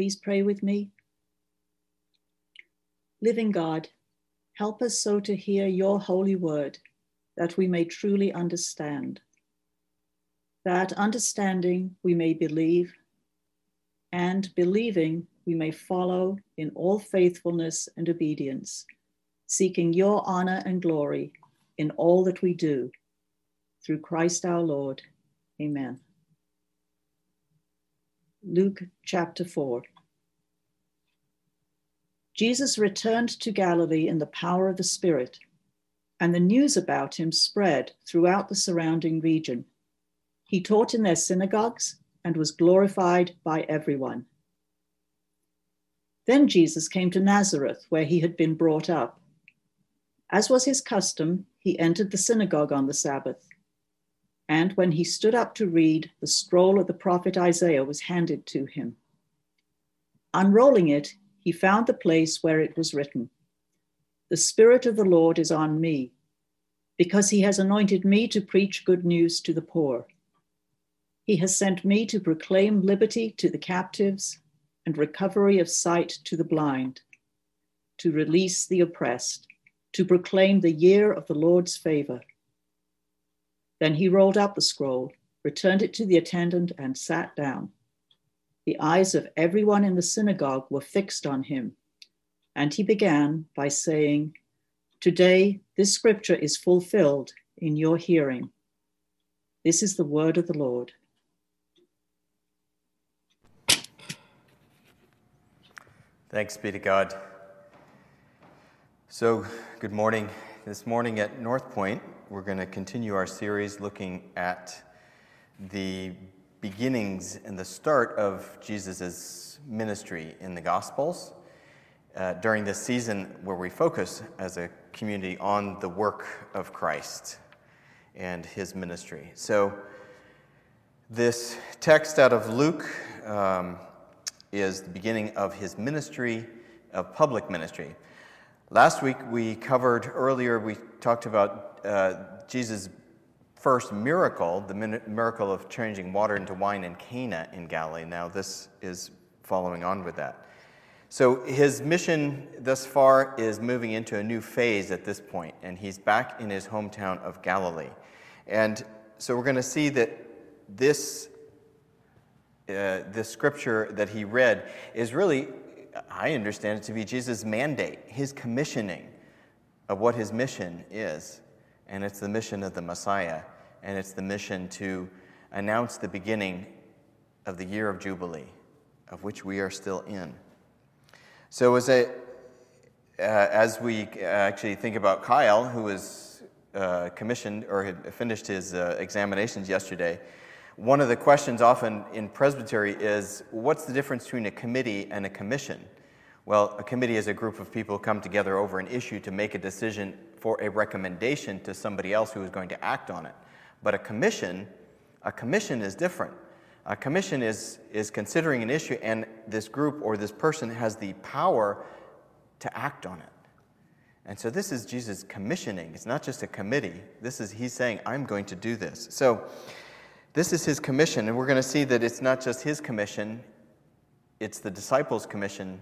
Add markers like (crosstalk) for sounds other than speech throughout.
Please pray with me. Living God, help us so to hear your holy word that we may truly understand. That understanding we may believe, and believing we may follow in all faithfulness and obedience, seeking your honor and glory in all that we do. Through Christ our Lord. Amen. Luke chapter 4. Jesus returned to Galilee in the power of the Spirit, and the news about him spread throughout the surrounding region. He taught in their synagogues and was glorified by everyone. Then Jesus came to Nazareth, where he had been brought up. As was his custom, he entered the synagogue on the Sabbath. And when he stood up to read, the scroll of the prophet Isaiah was handed to him. Unrolling it, he found the place where it was written The Spirit of the Lord is on me, because he has anointed me to preach good news to the poor. He has sent me to proclaim liberty to the captives and recovery of sight to the blind, to release the oppressed, to proclaim the year of the Lord's favor. Then he rolled up the scroll, returned it to the attendant, and sat down. The eyes of everyone in the synagogue were fixed on him. And he began by saying, Today this scripture is fulfilled in your hearing. This is the word of the Lord. Thanks be to God. So, good morning. This morning at North Point, we're going to continue our series looking at the beginnings and the start of Jesus' ministry in the Gospels uh, during this season where we focus as a community on the work of Christ and his ministry. So, this text out of Luke um, is the beginning of his ministry, of public ministry. Last week we covered earlier, we talked about uh, Jesus' first miracle, the miracle of changing water into wine in Cana in Galilee. Now, this is following on with that. So, his mission thus far is moving into a new phase at this point, and he's back in his hometown of Galilee. And so, we're going to see that this, uh, this scripture that he read is really, I understand it to be Jesus' mandate, his commissioning of what his mission is and it's the mission of the Messiah, and it's the mission to announce the beginning of the year of Jubilee, of which we are still in. So, as, a, uh, as we actually think about Kyle, who was uh, commissioned or had finished his uh, examinations yesterday, one of the questions often in presbytery is what's the difference between a committee and a commission? Well, a committee is a group of people who come together over an issue to make a decision for a recommendation to somebody else who is going to act on it. But a commission, a commission is different. A commission is, is considering an issue, and this group or this person has the power to act on it. And so this is Jesus commissioning. It's not just a committee. This is he's saying, I'm going to do this. So this is his commission, and we're going to see that it's not just his commission, it's the disciples' commission,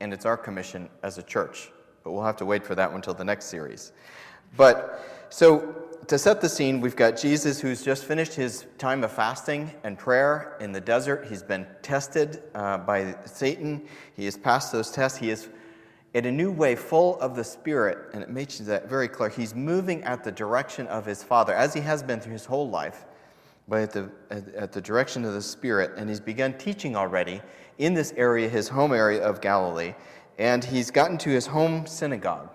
and it's our commission as a church but we'll have to wait for that one until the next series. But so to set the scene, we've got Jesus who's just finished his time of fasting and prayer in the desert. He's been tested uh, by Satan. He has passed those tests. He is in a new way full of the Spirit, and it makes that very clear. He's moving at the direction of his Father, as he has been through his whole life, but at the, at, at the direction of the Spirit. And he's begun teaching already in this area, his home area of Galilee and he's gotten to his home synagogue.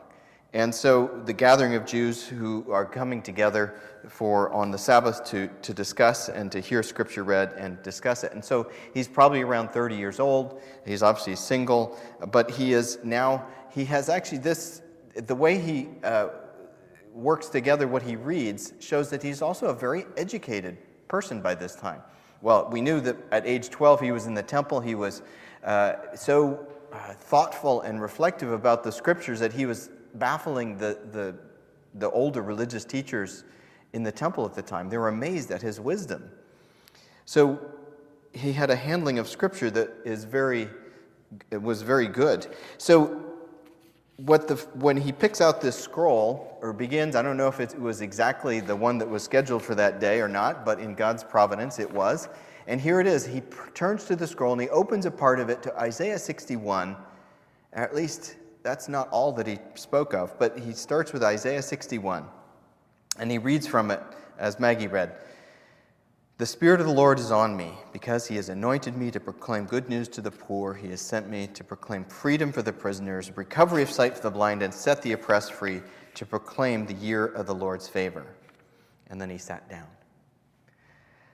And so the gathering of Jews who are coming together for on the Sabbath to, to discuss and to hear scripture read and discuss it. And so he's probably around 30 years old. He's obviously single, but he is now, he has actually this, the way he uh, works together what he reads shows that he's also a very educated person by this time. Well, we knew that at age 12 he was in the temple. He was uh, so uh, thoughtful and reflective about the scriptures that he was baffling the, the, the older religious teachers in the temple at the time. They were amazed at his wisdom. So he had a handling of scripture that is very was very good. So what the, when he picks out this scroll or begins, I don't know if it was exactly the one that was scheduled for that day or not, but in God's providence it was. And here it is. He turns to the scroll and he opens a part of it to Isaiah 61. At least that's not all that he spoke of, but he starts with Isaiah 61. And he reads from it, as Maggie read The Spirit of the Lord is on me, because he has anointed me to proclaim good news to the poor. He has sent me to proclaim freedom for the prisoners, recovery of sight for the blind, and set the oppressed free, to proclaim the year of the Lord's favor. And then he sat down.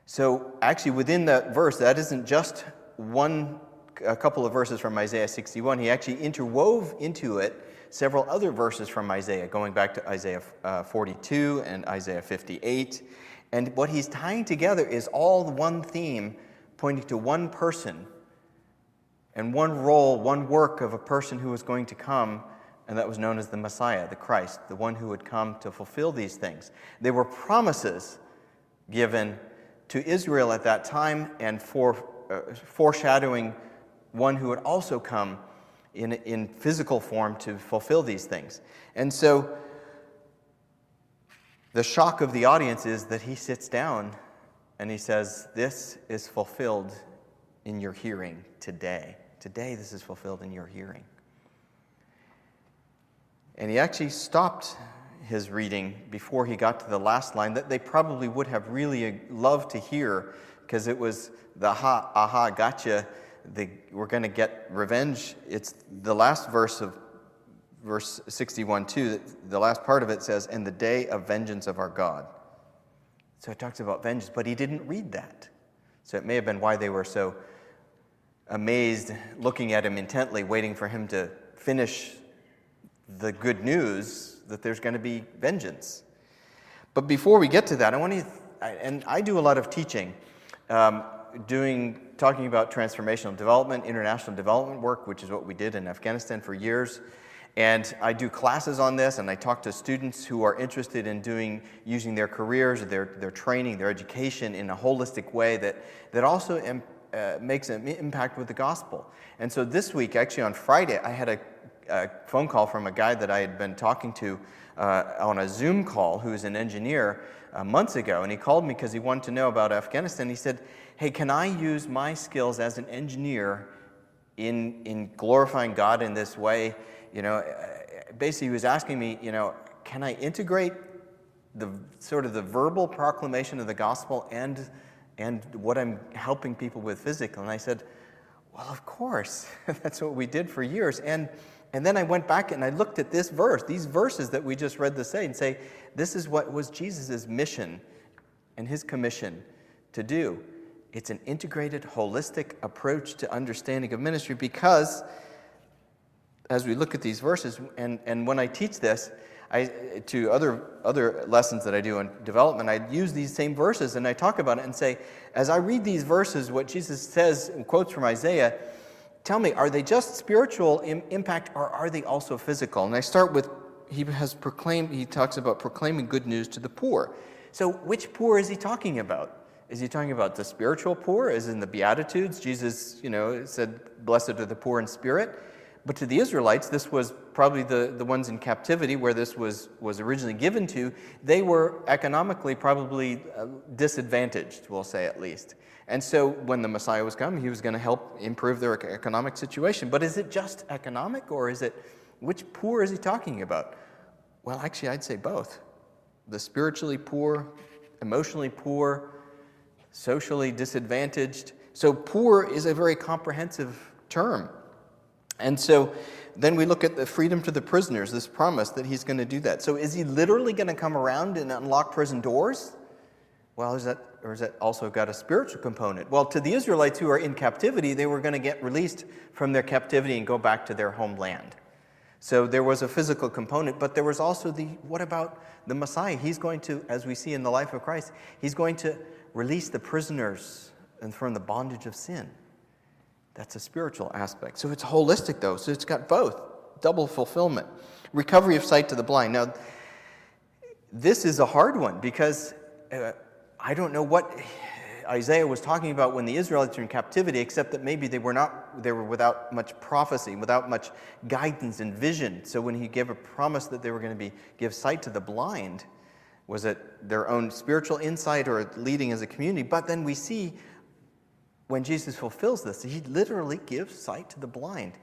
So, actually, within that verse, that isn't just one, a couple of verses from Isaiah 61. He actually interwove into it several other verses from Isaiah, going back to Isaiah uh, 42 and Isaiah 58. And what he's tying together is all one theme pointing to one person and one role, one work of a person who was going to come, and that was known as the Messiah, the Christ, the one who would come to fulfill these things. They were promises given to Israel at that time and for, uh, foreshadowing one who would also come in, in physical form to fulfill these things. And so the shock of the audience is that he sits down and he says, This is fulfilled in your hearing today. Today, this is fulfilled in your hearing. And he actually stopped his reading before he got to the last line that they probably would have really loved to hear because it was the ha, aha, gotcha, the, we're going to get revenge. It's the last verse of verse 61 2, the last part of it says, and the day of vengeance of our God. So it talks about vengeance, but he didn't read that. So it may have been why they were so amazed, looking at him intently, waiting for him to finish the good news that there's going to be vengeance. But before we get to that, I want to, and I do a lot of teaching, um, doing, talking about transformational development, international development work, which is what we did in Afghanistan for years. And I do classes on this, and I talk to students who are interested in doing, using their careers, their, their training, their education in a holistic way that, that also Im, uh, makes an impact with the gospel. And so this week, actually on Friday, I had a a phone call from a guy that I had been talking to uh, on a Zoom call who is an engineer uh, months ago. And he called me because he wanted to know about Afghanistan. He said, Hey, can I use my skills as an engineer in, in glorifying God in this way? You know, uh, basically, he was asking me, you know, can I integrate the sort of the verbal proclamation of the gospel and, and what I'm helping people with physically? And I said, well, of course. (laughs) That's what we did for years. And and then I went back and I looked at this verse, these verses that we just read the say, and say, this is what was Jesus' mission and his commission to do. It's an integrated, holistic approach to understanding of ministry because as we look at these verses, and, and when I teach this, I, to other, other lessons that I do in development, I use these same verses and I talk about it and say, as I read these verses, what Jesus says and quotes from Isaiah, tell me, are they just spiritual Im- impact or are they also physical? And I start with he has proclaimed, he talks about proclaiming good news to the poor. So, which poor is he talking about? Is he talking about the spiritual poor, as in the Beatitudes? Jesus, you know, said, Blessed are the poor in spirit. But to the Israelites, this was probably the, the ones in captivity where this was, was originally given to. They were economically probably uh, disadvantaged, we'll say at least. And so when the Messiah was coming, he was going to help improve their economic situation. But is it just economic, or is it which poor is he talking about? Well, actually, I'd say both the spiritually poor, emotionally poor, socially disadvantaged. So, poor is a very comprehensive term. And so then we look at the freedom to the prisoners, this promise that he's going to do that. So, is he literally going to come around and unlock prison doors? Well, is that, or is that also got a spiritual component? Well, to the Israelites who are in captivity, they were going to get released from their captivity and go back to their homeland. So there was a physical component, but there was also the what about the Messiah? He's going to, as we see in the life of Christ, he's going to release the prisoners and from the bondage of sin. That's a spiritual aspect. So it's holistic, though. So it's got both double fulfillment. Recovery of sight to the blind. Now, this is a hard one because uh, I don't know what Isaiah was talking about when the Israelites were in captivity, except that maybe they were not they were without much prophecy, without much guidance and vision. So when he gave a promise that they were going to be give sight to the blind, was it their own spiritual insight or leading as a community? But then we see when Jesus fulfills this, he literally gives sight to the blind.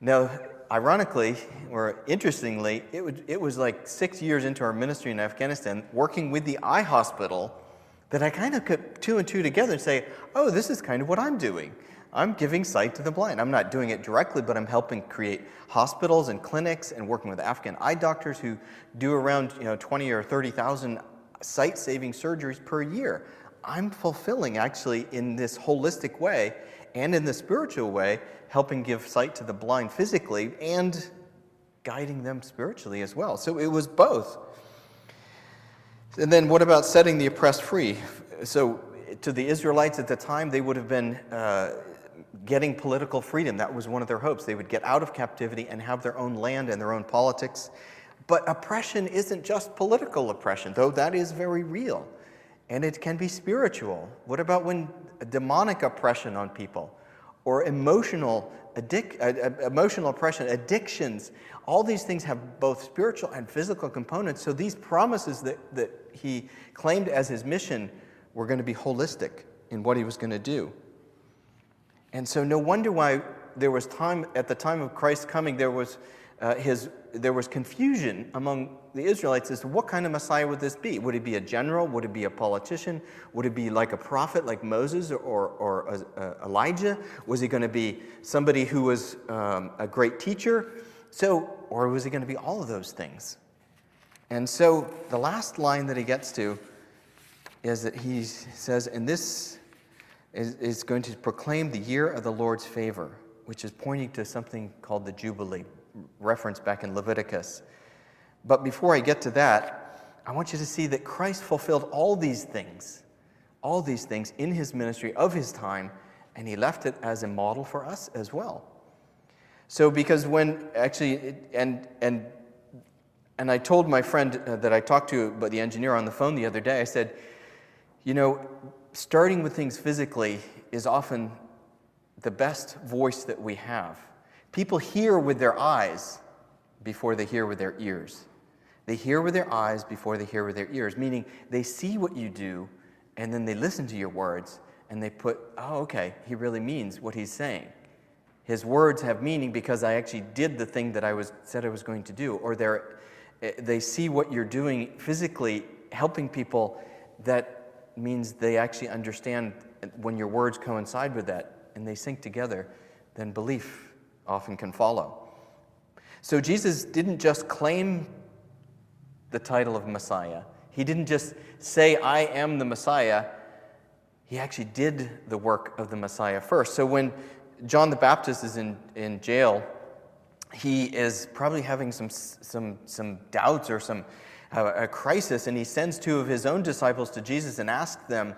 Now, ironically or interestingly, it, would, it was like six years into our ministry in Afghanistan, working with the eye hospital, that I kind of put two and two together and say, oh, this is kind of what I'm doing. I'm giving sight to the blind. I'm not doing it directly, but I'm helping create hospitals and clinics and working with Afghan eye doctors who do around you know 20 or 30,000 sight-saving surgeries per year. I'm fulfilling actually in this holistic way and in the spiritual way, helping give sight to the blind physically and guiding them spiritually as well. So it was both. And then what about setting the oppressed free? So to the Israelites at the time, they would have been uh, getting political freedom. That was one of their hopes. They would get out of captivity and have their own land and their own politics. But oppression isn't just political oppression, though that is very real. And it can be spiritual. What about when demonic oppression on people or emotional, addic- uh, emotional oppression, addictions? All these things have both spiritual and physical components. So these promises that, that he claimed as his mission were going to be holistic in what he was going to do. And so, no wonder why there was time, at the time of Christ's coming, there was, uh, his, there was confusion among the Israelites as to what kind of Messiah would this be? Would it be a general? Would it be a politician? Would it be like a prophet like Moses or, or uh, Elijah? Was he going to be somebody who was um, a great teacher? So, or was he going to be all of those things? And so the last line that he gets to is that he says, and this is, is going to proclaim the year of the Lord's favor, which is pointing to something called the Jubilee, referenced back in Leviticus. But before I get to that, I want you to see that Christ fulfilled all these things, all these things in his ministry of his time, and he left it as a model for us as well. So, because when actually, and, and, and I told my friend uh, that I talked to, but the engineer on the phone the other day, I said, you know, starting with things physically is often the best voice that we have. People hear with their eyes before they hear with their ears. They hear with their eyes before they hear with their ears, meaning they see what you do and then they listen to your words and they put, oh, okay, he really means what he's saying. His words have meaning because I actually did the thing that I was, said I was going to do. Or eh, they see what you're doing physically, helping people that means they actually understand when your words coincide with that and they sync together, then belief often can follow. So Jesus didn't just claim the title of Messiah, he didn't just say, I am the Messiah. He actually did the work of the Messiah first. So when John the Baptist is in, in jail, he is probably having some, some, some doubts or some uh, a, crisis, and he sends two of his own disciples to Jesus and asks them,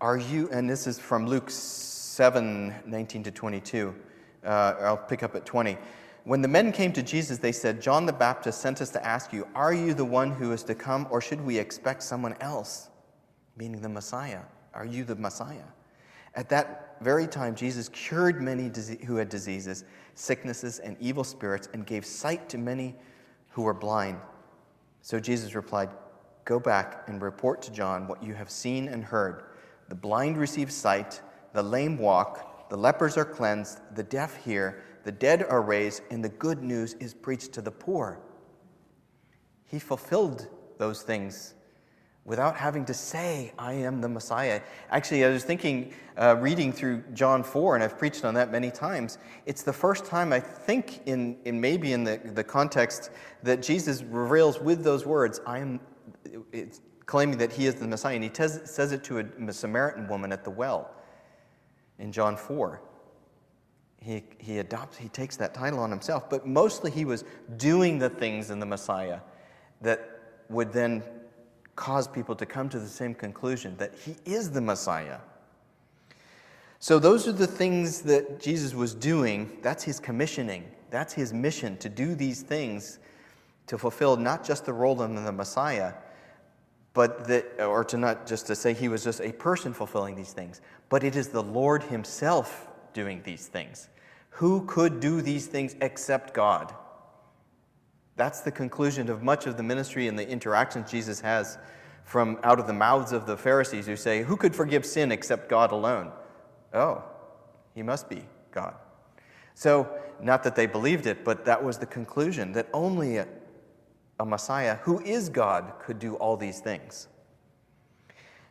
Are you, and this is from Luke 7 19 to 22. Uh, I'll pick up at 20. When the men came to Jesus, they said, John the Baptist sent us to ask you, Are you the one who is to come, or should we expect someone else? Meaning the Messiah. Are you the Messiah? At that very time, Jesus cured many who had diseases, sicknesses, and evil spirits, and gave sight to many who were blind. So Jesus replied, Go back and report to John what you have seen and heard. The blind receive sight, the lame walk, the lepers are cleansed, the deaf hear, the dead are raised, and the good news is preached to the poor. He fulfilled those things without having to say, I am the Messiah. Actually, I was thinking, uh, reading through John 4, and I've preached on that many times, it's the first time I think, in, in maybe in the, the context, that Jesus reveals with those words, I am, claiming that he is the Messiah. And he tes- says it to a Samaritan woman at the well in John 4. He, he adopts, he takes that title on himself, but mostly he was doing the things in the Messiah that would then cause people to come to the same conclusion that he is the Messiah. So, those are the things that Jesus was doing. That's his commissioning, that's his mission to do these things to fulfill not just the role of the Messiah, but that, or to not just to say he was just a person fulfilling these things, but it is the Lord himself doing these things. Who could do these things except God? That's the conclusion of much of the ministry and the interactions Jesus has from out of the mouths of the Pharisees who say, Who could forgive sin except God alone? Oh, he must be God. So, not that they believed it, but that was the conclusion that only a, Messiah who is God could do all these things.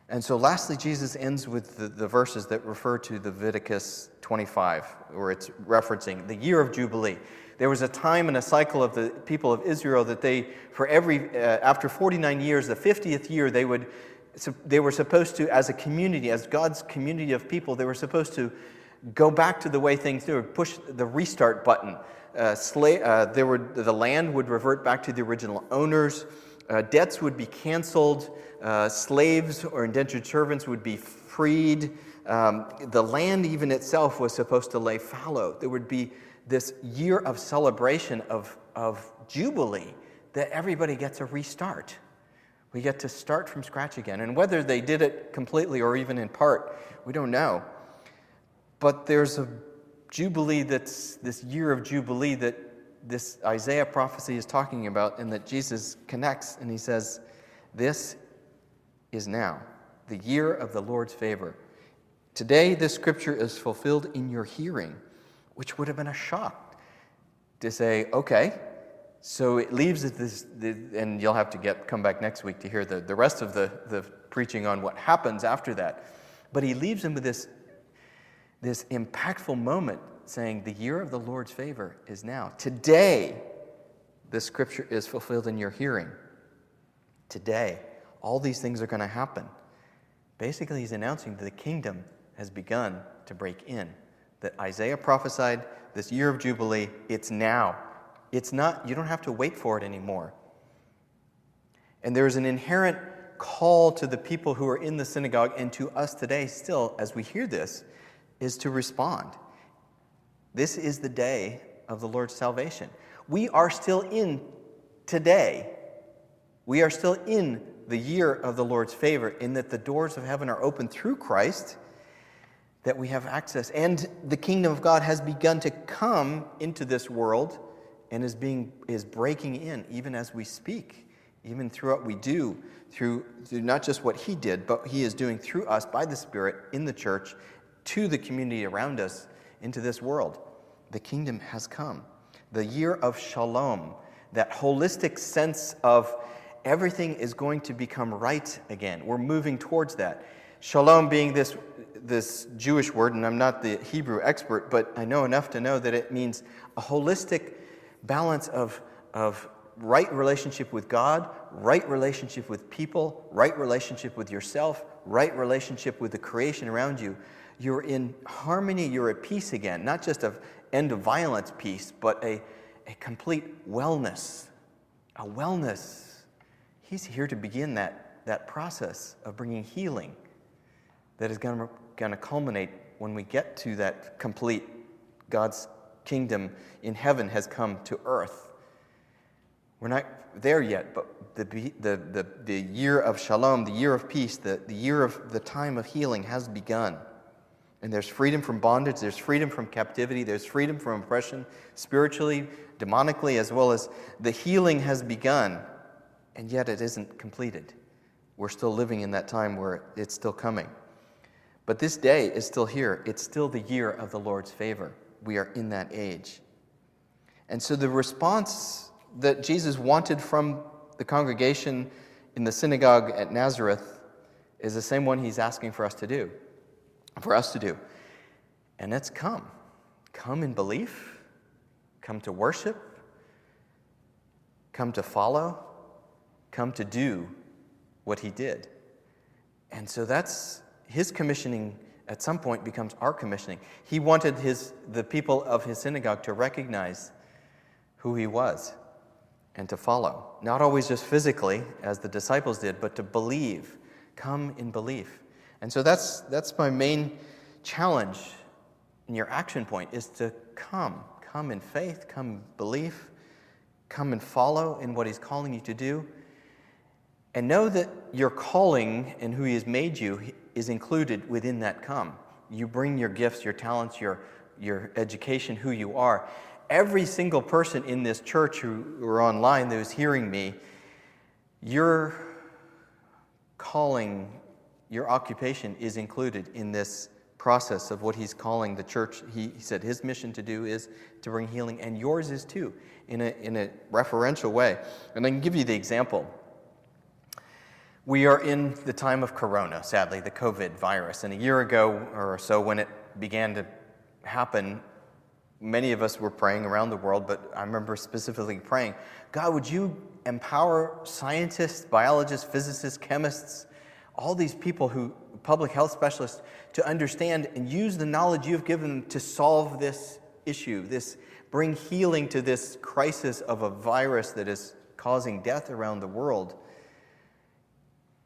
And so, lastly, Jesus ends with the, the, verses that refer to Leviticus 25, where it's referencing the year of Jubilee. There was a time and a cycle of the people of Israel that they, for every, uh, after 49 years, the 50th year, they would, they were supposed to, as a community, as God's community of people, they were supposed to go back to the way things were, push the restart button. Uh, sla- uh, there would, the land would revert back to the original owners. Uh, debts would be canceled. Uh, slaves or indentured servants would be freed. Um, the land, even itself, was supposed to lay fallow. There would be this year of celebration of, of Jubilee that everybody gets a restart. We get to start from scratch again. And whether they did it completely or even in part, we don't know. But there's a Jubilee that's this year of Jubilee that this Isaiah prophecy is talking about and that Jesus connects and he says, This is now, the year of the Lord's favor. Today, this scripture is fulfilled in your hearing, which would have been a shock to say, okay, so it leaves this, and you'll have to get come back next week to hear the, the rest of the, the preaching on what happens after that. But he leaves him with this this impactful moment saying, The year of the Lord's favor is now. Today, this scripture is fulfilled in your hearing. Today, all these things are going to happen. Basically, he's announcing that the kingdom has begun to break in. That Isaiah prophesied this year of Jubilee, it's now. It's not, you don't have to wait for it anymore. And there's an inherent call to the people who are in the synagogue and to us today, still, as we hear this, is to respond. This is the day of the Lord's salvation. We are still in today. We are still in the year of the Lord's favor, in that the doors of heaven are open through Christ, that we have access. And the kingdom of God has begun to come into this world and is, being, is breaking in even as we speak, even through what we do, through, through not just what He did, but He is doing through us by the Spirit in the church to the community around us into this world. The kingdom has come. The year of shalom, that holistic sense of everything is going to become right again. We're moving towards that. Shalom being this, this Jewish word, and I'm not the Hebrew expert, but I know enough to know that it means a holistic balance of, of right relationship with God, right relationship with people, right relationship with yourself, right relationship with the creation around you, you're in harmony, you're at peace again, not just of end of violence peace, but a, a complete wellness. A wellness. He's here to begin that, that process of bringing healing that is going to culminate when we get to that complete God's kingdom in heaven has come to earth. We're not there yet, but the, the, the, the year of shalom, the year of peace, the, the year of the time of healing has begun. And there's freedom from bondage, there's freedom from captivity, there's freedom from oppression, spiritually, demonically, as well as the healing has begun, and yet it isn't completed. We're still living in that time where it's still coming. But this day is still here. It's still the year of the Lord's favor. We are in that age. And so the response that Jesus wanted from the congregation in the synagogue at Nazareth is the same one he's asking for us to do for us to do. And it's come. Come in belief, come to worship, come to follow, come to do what he did. And so that's his commissioning at some point becomes our commissioning. He wanted his, the people of his synagogue to recognize who he was and to follow. Not always just physically, as the disciples did, but to believe. Come in belief. And so that's, that's my main challenge in your action point is to come. Come in faith, come in belief, come and follow in what he's calling you to do. And know that your calling and who He has made you is included within that come. You bring your gifts, your talents, your, your education, who you are. Every single person in this church who, are online that is hearing me, your calling, your occupation is included in this process of what he's calling the church. He, he, said his mission to do is to bring healing, and yours is too, in a, in a referential way. And I can give you the example. We are in the time of corona, sadly, the COVID virus. And a year ago or so, when it began to happen, many of us were praying around the world, but I remember specifically praying, God, would you empower scientists, biologists, physicists, chemists, all these people who, public health specialists, to understand and use the knowledge you've given them to solve this issue, this bring healing to this crisis of a virus that is causing death around the world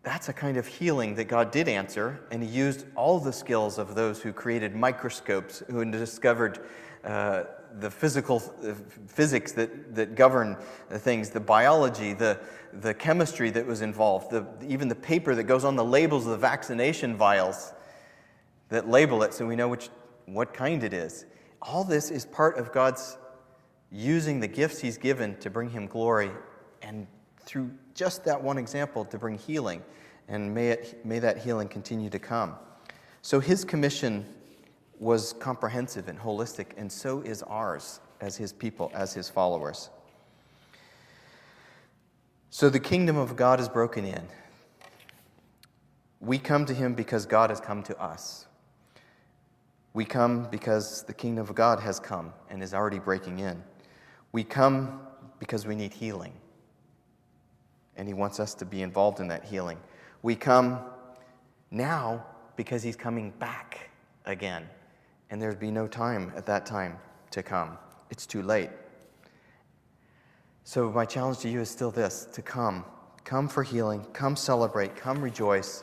that's a kind of healing that God did answer, and He used all the skills of those who created microscopes, who discovered uh, the physical uh, physics that, that govern things, the biology, the, the chemistry that was involved, the, even the paper that goes on the labels of the vaccination vials that label it so we know which, what kind it is. All this is part of God's using the gifts He's given to bring Him glory and through just that one example to bring healing, and may, it, may that healing continue to come. So his commission was comprehensive and holistic, and so is ours as his people, as his followers. So the kingdom of God is broken in. We come to him because God has come to us. We come because the kingdom of God has come and is already breaking in. We come because we need healing and He wants us to be involved in that healing. We come now because He's coming back again, and there'd be no time at that time to come. It's too late. So, my challenge to you is still this to come. Come for healing, come celebrate, come rejoice,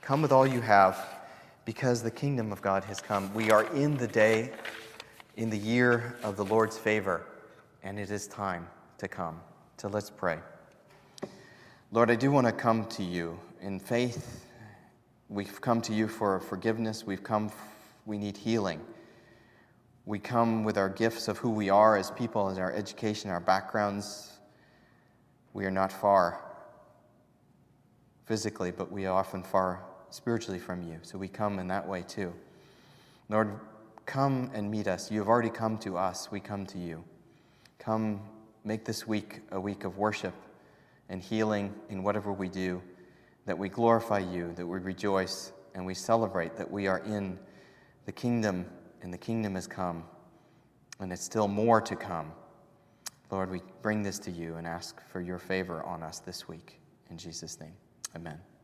come with all you have, because the kingdom of God has come. We are in the day, in the year of the Lord's favor, and it is time to come. So let's pray. Lord, I do want to come to you in faith. We've come to you for forgiveness. We've come, we need healing. We come with our gifts of who we are as people, as our education, our backgrounds. We are not far physically, but we are often far spiritually from you. So we come in that way too. Lord, come and meet us. You have already come to us. We come to you. Come make this week a week of worship and healing in whatever we do, that we glorify you, that we rejoice, and we celebrate that we are in the kingdom, and the kingdom has come, and it's still more to come. Lord, we bring this to you and ask for your favor on us this week. In Jesus' name, amen.